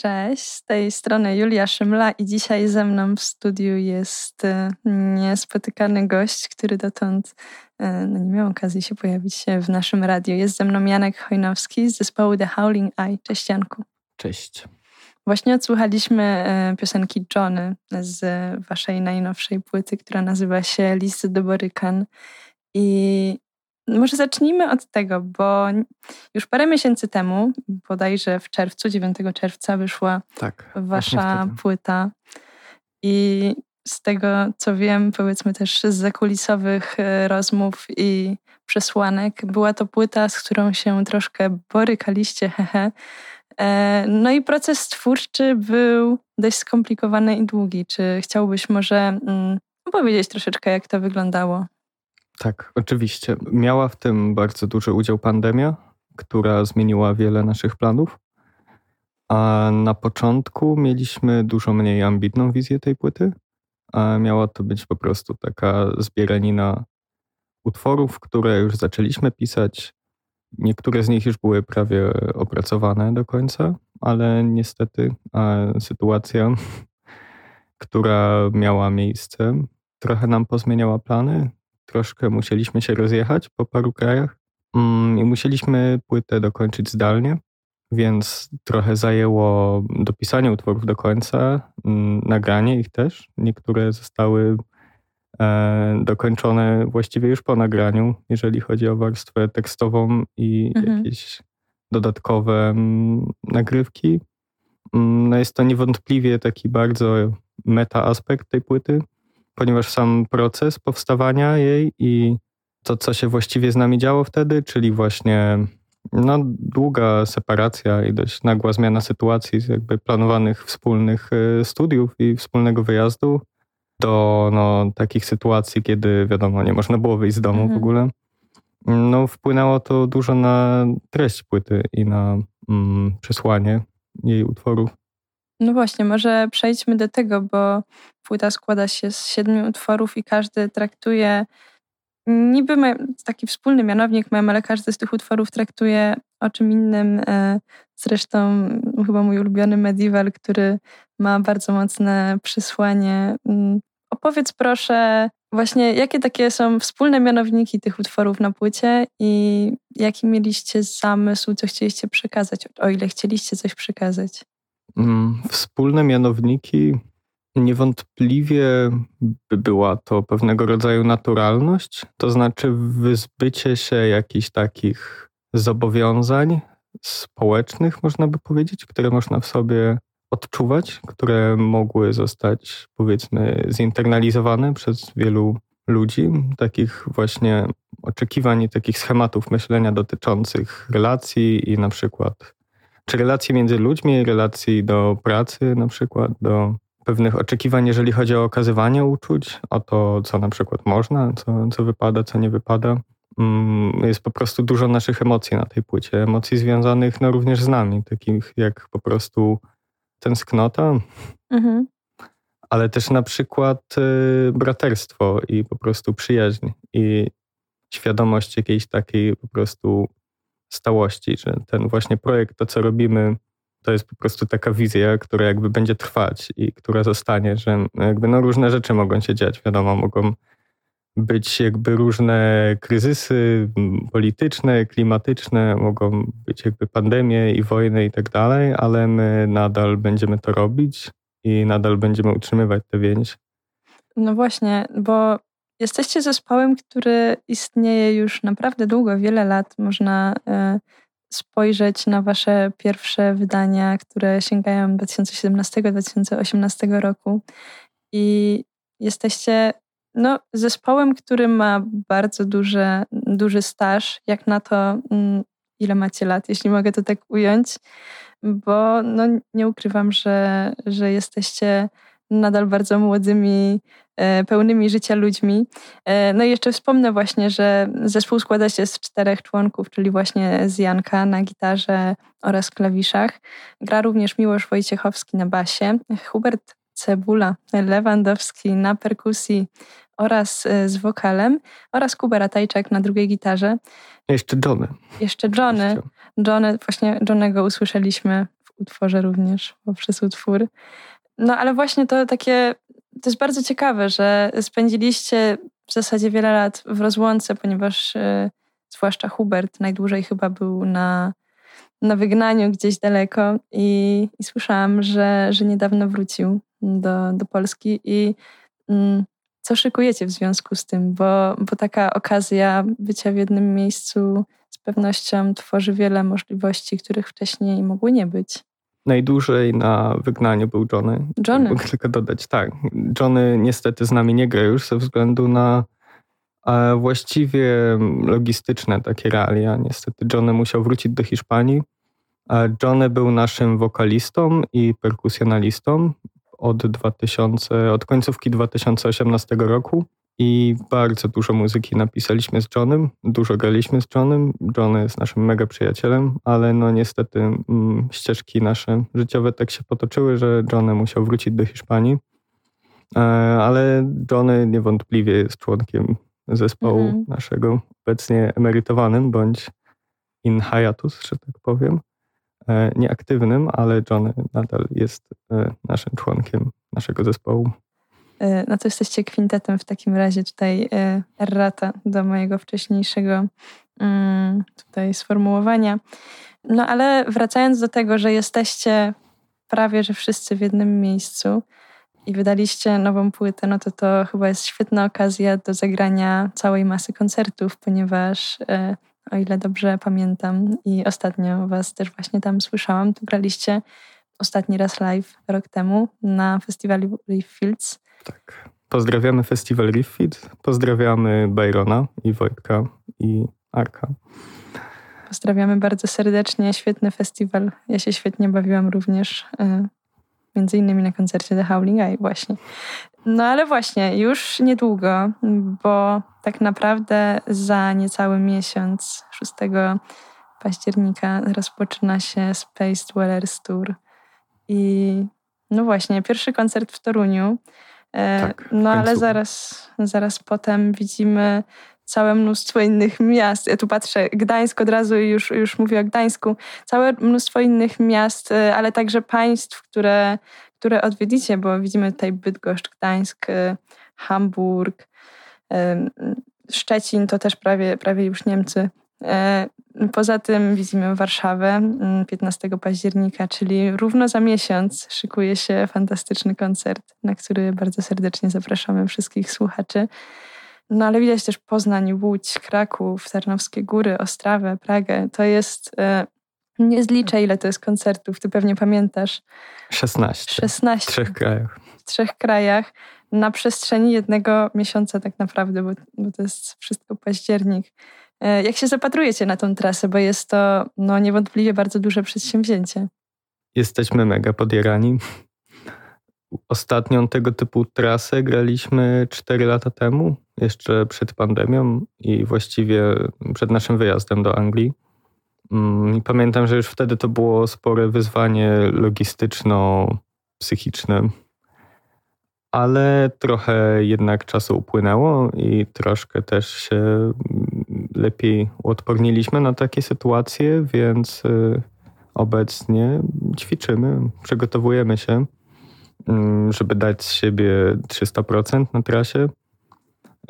Cześć, z tej strony Julia Szymla i dzisiaj ze mną w studiu jest e, niespotykany gość, który dotąd e, no, nie miał okazji się pojawić w naszym radiu. Jest ze mną Janek Chojnowski z zespołu The Howling Eye. Cześć Janku. Cześć. Właśnie odsłuchaliśmy e, piosenki Johnny z waszej najnowszej płyty, która nazywa się Listy do Borykan. I może zacznijmy od tego, bo już parę miesięcy temu, bodajże w czerwcu, 9 czerwca, wyszła tak, wasza płyta. I z tego, co wiem, powiedzmy też z zakulisowych e, rozmów i przesłanek, była to płyta, z którą się troszkę borykaliście, hehe. E, no i proces twórczy był dość skomplikowany i długi. Czy chciałbyś może mm, opowiedzieć troszeczkę, jak to wyglądało? Tak, oczywiście. Miała w tym bardzo duży udział pandemia, która zmieniła wiele naszych planów. A na początku mieliśmy dużo mniej ambitną wizję tej płyty. A miała to być po prostu taka zbieranina utworów, które już zaczęliśmy pisać. Niektóre z nich już były prawie opracowane do końca, ale niestety sytuacja, która miała miejsce, trochę nam pozmieniała plany troszkę musieliśmy się rozjechać po paru krajach mm, i musieliśmy płytę dokończyć zdalnie, więc trochę zajęło dopisanie utworów do końca, mm, nagranie ich też. Niektóre zostały e, dokończone właściwie już po nagraniu, jeżeli chodzi o warstwę tekstową i mhm. jakieś dodatkowe mm, nagrywki. No jest to niewątpliwie taki bardzo meta aspekt tej płyty ponieważ sam proces powstawania jej i to, co się właściwie z nami działo wtedy, czyli właśnie no, długa separacja i dość nagła zmiana sytuacji z jakby planowanych wspólnych y, studiów i wspólnego wyjazdu do no, takich sytuacji, kiedy wiadomo, nie można było wyjść z domu mhm. w ogóle. No, wpłynęło to dużo na treść płyty i na mm, przesłanie jej utworów. No właśnie, może przejdźmy do tego, bo płyta składa się z siedmiu utworów i każdy traktuje, niby ma taki wspólny mianownik mają, ale każdy z tych utworów traktuje o czym innym. E, zresztą chyba mój ulubiony Medieval, który ma bardzo mocne przesłanie. Mm, opowiedz proszę właśnie, jakie takie są wspólne mianowniki tych utworów na płycie i jaki mieliście zamysł, co chcieliście przekazać, o ile chcieliście coś przekazać. Mm, wspólne mianowniki niewątpliwie by była to pewnego rodzaju naturalność, to znaczy wyzbycie się jakichś takich zobowiązań społecznych, można by powiedzieć, które można w sobie odczuwać, które mogły zostać, powiedzmy, zinternalizowane przez wielu ludzi, takich właśnie oczekiwań i takich schematów myślenia dotyczących relacji i na przykład czy relacji między ludźmi, relacji do pracy na przykład, do pewnych oczekiwań, jeżeli chodzi o okazywanie uczuć, o to, co na przykład można, co, co wypada, co nie wypada. Mm, jest po prostu dużo naszych emocji na tej płycie, emocji związanych no, również z nami, takich jak po prostu tęsknota, mhm. ale też na przykład y, braterstwo i po prostu przyjaźń i świadomość jakiejś takiej po prostu stałości, że ten właśnie projekt, to co robimy, to jest po prostu taka wizja, która jakby będzie trwać i która zostanie, że jakby no różne rzeczy mogą się dziać, wiadomo, mogą być jakby różne kryzysy polityczne, klimatyczne, mogą być jakby pandemie i wojny i tak dalej, ale my nadal będziemy to robić i nadal będziemy utrzymywać tę więź. No właśnie, bo Jesteście zespołem, który istnieje już naprawdę długo, wiele lat. Można e, spojrzeć na wasze pierwsze wydania, które sięgają 2017-2018 roku. I jesteście no, zespołem, który ma bardzo duże, duży staż, jak na to, mm, ile macie lat, jeśli mogę to tak ująć, bo no, nie ukrywam, że, że jesteście nadal bardzo młodymi, e, pełnymi życia ludźmi. E, no i jeszcze wspomnę właśnie, że zespół składa się z czterech członków, czyli właśnie z Janka na gitarze oraz klawiszach. Gra również Miłosz Wojciechowski na basie, Hubert Cebula Lewandowski na perkusji oraz e, z wokalem oraz Kuba Ratajczak na drugiej gitarze. Jeszcze Johnny. Jeszcze Johnny. Johnny, właśnie Johnnego usłyszeliśmy utworze również poprzez utwór. No ale właśnie to takie, to jest bardzo ciekawe, że spędziliście w zasadzie wiele lat w rozłące, ponieważ y, zwłaszcza Hubert najdłużej chyba był na, na wygnaniu gdzieś daleko i, i słyszałam, że, że niedawno wrócił do, do Polski i mm, co szykujecie w związku z tym, bo, bo taka okazja bycia w jednym miejscu z pewnością tworzy wiele możliwości, których wcześniej mogły nie być. Najdłużej na wygnaniu był Johnny. Johnny. Mogę tylko dodać, tak. Johnny niestety z nami nie gra już ze względu na właściwie logistyczne takie realia. Niestety Johnny musiał wrócić do Hiszpanii. Johnny był naszym wokalistą i perkusjonalistą od 2000, od końcówki 2018 roku i bardzo dużo muzyki napisaliśmy z Johnem, dużo graliśmy z Johnem. John jest naszym mega przyjacielem, ale no niestety mm, ścieżki nasze życiowe tak się potoczyły, że John musiał wrócić do Hiszpanii. E, ale Johnny niewątpliwie jest członkiem zespołu -hmm. naszego, obecnie emerytowanym bądź in hiatus, że tak powiem. E, nieaktywnym, ale John nadal jest e, naszym członkiem naszego zespołu. E, no to jesteście kwintetem w takim razie tutaj errata do mojego wcześniejszego mm, tutaj sformułowania. No ale wracając do tego, że jesteście prawie że wszyscy w jednym miejscu i wydaliście nową płytę, no to to chyba jest świetna okazja do zagrania całej masy koncertów, ponieważ o ile dobrze pamiętam i ostatnio was też właśnie tam słyszałam, to graliście ostatni raz live rok temu na festiwalu Reef Fields. Tak. Pozdrawiamy festiwal Fields, pozdrawiamy Byrona i Wojtka i Arka. Pozdrawiamy bardzo serdecznie, świetny festiwal. Ja się świetnie bawiłam również, y, między innymi na koncercie The Howling Eye właśnie. No ale właśnie, już niedługo, bo tak naprawdę za niecały miesiąc, 6 października, rozpoczyna się Space Dwellers Tour. I no właśnie, pierwszy koncert w Toruniu. E, tak, no ale zaraz, zaraz potem widzimy całe mnóstwo innych miast. Ja tu patrzę, Gdańsk od razu już, już mówię o Gdańsku. Całe mnóstwo innych miast, e, ale także państw, które które odwiedzicie, bo widzimy tutaj Bydgoszcz, Gdańsk, y, Hamburg, Szczecin to też prawie, prawie już Niemcy. Poza tym widzimy Warszawę 15 października, czyli równo za miesiąc szykuje się fantastyczny koncert, na który bardzo serdecznie zapraszamy wszystkich słuchaczy. No ale widać też Poznań, Łódź, Kraków, Tarnowskie Góry, Ostrawę, Pragę. To jest nie zliczę, ile to jest koncertów, ty pewnie pamiętasz. 16. 16. W trzech krajach. W trzech krajach na przestrzeni jednego miesiąca tak naprawdę, bo, bo to jest wszystko październik. E, jak się zapatrujecie na tą trasę, bo jest to no, niewątpliwie bardzo duże przedsięwzięcie. Jesteśmy mega podjarani. Ostatnią tego typu trasę graliśmy 4 lata temu, jeszcze przed pandemią i właściwie przed naszym wyjazdem do Anglii. Mm, pamiętam, że już wtedy to było spore wyzwanie logistyczno-psychiczne, ale trochę jednak czasu upłynęło i troszkę też się mm, lepiej uodporniliśmy na takie sytuacje, więc y, obecnie ćwiczymy, przygotowujemy się, mm, żeby dać z siebie 300% na trasie.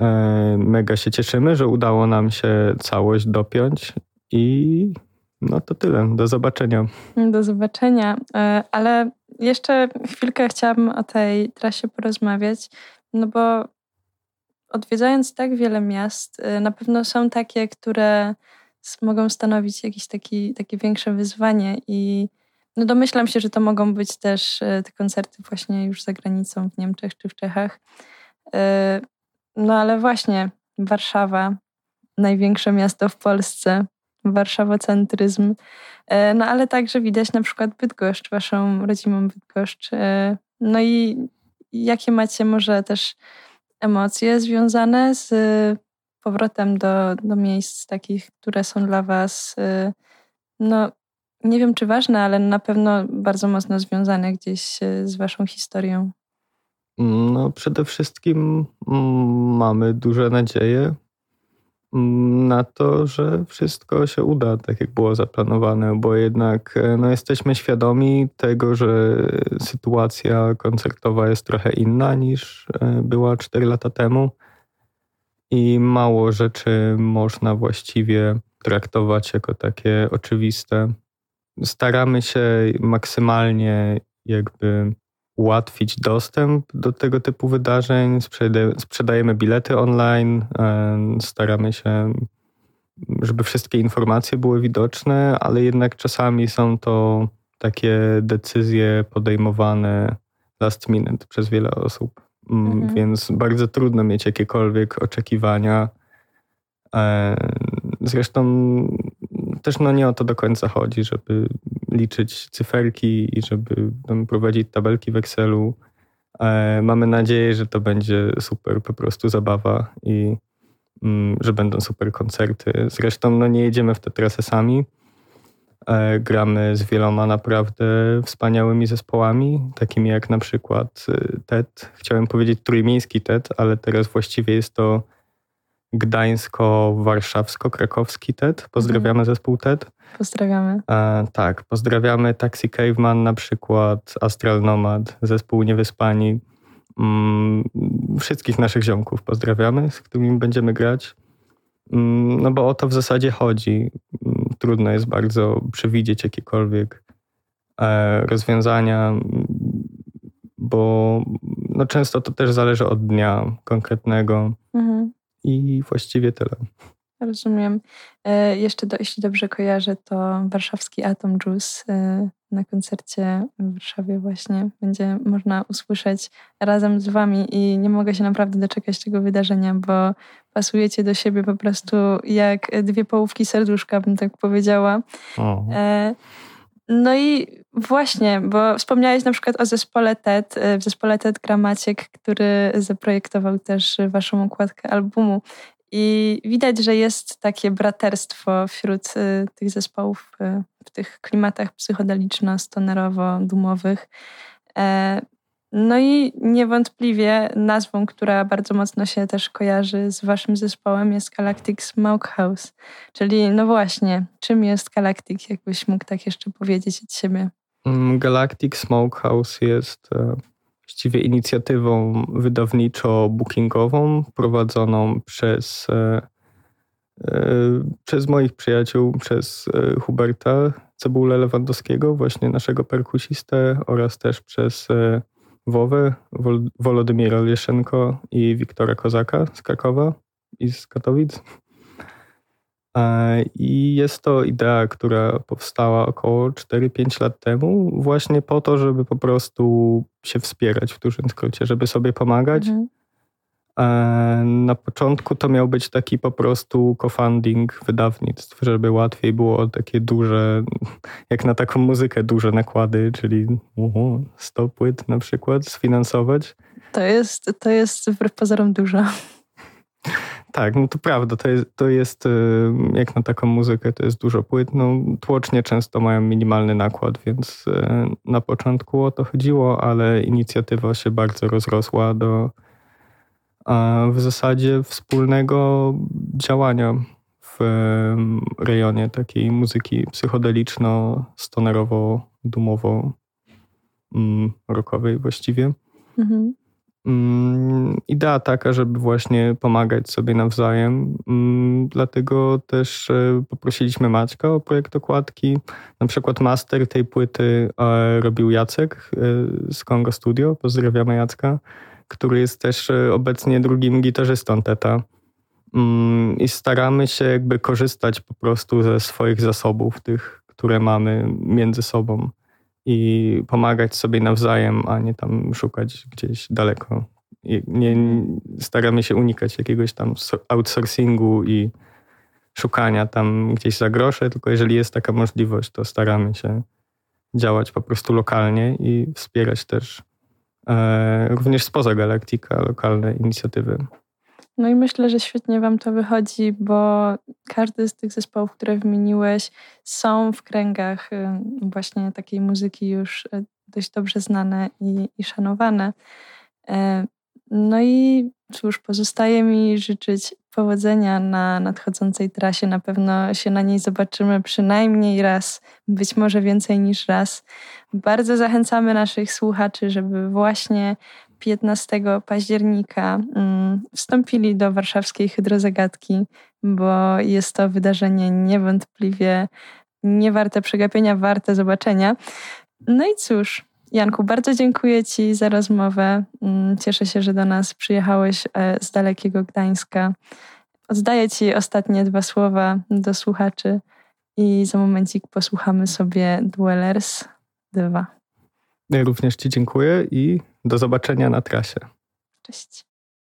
E, mega się cieszymy, że udało nam się całość dopiąć i no to tyle. Do zobaczenia. Do zobaczenia. E, ale jeszcze chwilkę chciałabym o tej trasie porozmawiać, no bo odwiedzając tak wiele miast, e, na pewno są takie, które mogą stanowić jakieś taki, takie większe wyzwanie i no domyślam się, że to mogą być też e, te koncerty właśnie już za granicą w Niemczech czy w Czechach. No ale właśnie Warszawa, największe miasto w Polsce, warszawocentryzm. E, no ale także widać na przykład Bydgoszcz, waszą rodzimą Bydgoszcz. E, no i jakie macie może też emocje związane z powrotem do, do miejsc takich, które są dla was, e, no nie wiem czy ważne, ale na pewno bardzo mocno związane gdzieś z waszą historią? No przede wszystkim mm, mamy duże nadzieje na to, że wszystko się uda tak, jak było zaplanowane, bo jednak e, no, jesteśmy świadomi tego, że sytuacja koncertowa jest trochę inna niż e, była 4 lata temu i mało rzeczy można właściwie traktować jako takie oczywiste. Staramy się maksymalnie jakby ułatwić dostęp do tego typu wydarzeń. Sprzedajemy bilety online, staramy się, żeby wszystkie informacje były widoczne, ale jednak czasami są to takie decyzje podejmowane last minute przez wiele osób. Mm, mhm. Więc bardzo trudno mieć jakiekolwiek oczekiwania. Zresztą też no nie o to do końca chodzi, żeby liczyć cyferki i żeby tam, prowadzić tabelki w Excelu. E, mamy nadzieję, że to będzie super po prostu zabawa i mm, że będą super koncerty. Zresztą no nie jedziemy w te trasy sami. E, gramy z wieloma naprawdę wspaniałymi zespołami, takimi jak na przykład y, TED. Chciałem powiedzieć trójmiejski TED, ale teraz właściwie jest to gdańsko-warszawsko-krakowski TED. Pozdrawiamy mhm. zespół TED. Pozdrawiamy. E, tak, pozdrawiamy Taxi Caveman na przykład, Astral Nomad, zespół Niewyspani. Mm, wszystkich naszych ziomków pozdrawiamy, z którymi będziemy grać. Mm, no bo o to w zasadzie chodzi. Mm, trudno jest bardzo przewidzieć jakiekolwiek e, rozwiązania, bo no często to też zależy od dnia konkretnego. Mhm. I właściwie tyle. Rozumiem. E, jeszcze, do, jeśli dobrze kojarzę, to warszawski Atom Juice e, na koncercie w Warszawie właśnie będzie można usłyszeć razem z wami i nie mogę się naprawdę doczekać tego wydarzenia, bo pasujecie do siebie po prostu jak dwie połówki serduszka, bym tak powiedziała. E, no i właśnie, bo wspomniałeś na przykład o zespole TED, w zespole TED Gramaciek, który zaprojektował też waszą układkę albumu. I widać, że jest takie braterstwo wśród y, tych zespołów y, w tych klimatach psychodeliczno-stonerowo-dumowych. No i niewątpliwie nazwą, która bardzo mocno się też kojarzy z waszym zespołem jest Galactic Smokehouse. Czyli no właśnie, czym jest Galactic? Jakbyś mógł tak jeszcze powiedzieć od siebie? Mm, Galactic Smokehouse jest e, właściwie inicjatywą wydawniczo-bookingową prowadzoną przez, e, e, przez moich przyjaciół, przez Huberta Cebulę Lewandowskiego, właśnie naszego perkusistę oraz też przez Wowę, Wol Wolodymira Leszenko i Wiktora Kozaka z Krakowa i z Katowic. I jest to idea, która powstała około 4-5 lat temu, właśnie po to, żeby po prostu się wspierać w dużym skrócie, żeby sobie pomagać. Mhm. Na początku to miał być taki po prostu co-funding wydawnictw, żeby łatwiej było takie duże, jak na taką muzykę, duże nakłady, czyli 100 płyt na przykład sfinansować. To jest, to jest wbrew pozorom dużo. Tak, no to prawda, to jest, to jest y, jak na taką muzykę, to jest dużo płyt. No, tłocznie często mają minimalny nakład, więc y, na początku o to chodziło, ale inicjatywa się bardzo rozrosła do w zasadzie wspólnego działania w rejonie takiej muzyki psychodeliczno-stonerowo-dumowo-rockowej mm, właściwie. Mhm. Mm, idea taka, żeby właśnie pomagać sobie nawzajem. Mm, dlatego też e, poprosiliśmy Maćka o projekt okładki. Na przykład master tej płyty e, robił Jacek e, z Kongo Studio. Pozdrawiamy Jacka, który jest też obecnie drugim gitarzystą Teta. Mm, I staramy się jakby korzystać po prostu ze swoich zasobów, tych, które mamy między sobą i pomagać sobie nawzajem, a nie tam szukać gdzieś daleko. Nie, staramy się unikać jakiegoś tam outsourcingu i szukania tam gdzieś za grosze, tylko jeżeli jest taka możliwość, to staramy się działać po prostu lokalnie i wspierać też e, również spoza Galaktika lokalne inicjatywy. No i myślę, że świetnie Wam to wychodzi, bo każdy z tych zespołów, które wymieniłeś, są w kręgach y, właśnie takiej muzyki już y, dość dobrze znane i, i szanowane. No i cóż, pozostaje mi życzyć powodzenia na nadchodzącej trasie. Na pewno się na niej zobaczymy przynajmniej raz, być może więcej niż raz. Bardzo zachęcamy naszych słuchaczy, żeby właśnie 15 października mm, wstąpili do warszawskiej hydrozagadki, bo jest to wydarzenie niewątpliwie nie warte przegapienia, warte zobaczenia. No i cóż, Janku, bardzo dziękuję Ci za rozmowę. Mm, cieszę się, że do nas przyjechałeś e, z dalekiego Gdańska. Oddaję Ci ostatnie dwa słowa do słuchaczy i za momencik posłuchamy sobie Dwellers 2. Ja również Ci dziękuję i do zobaczenia na trasie. Cześć.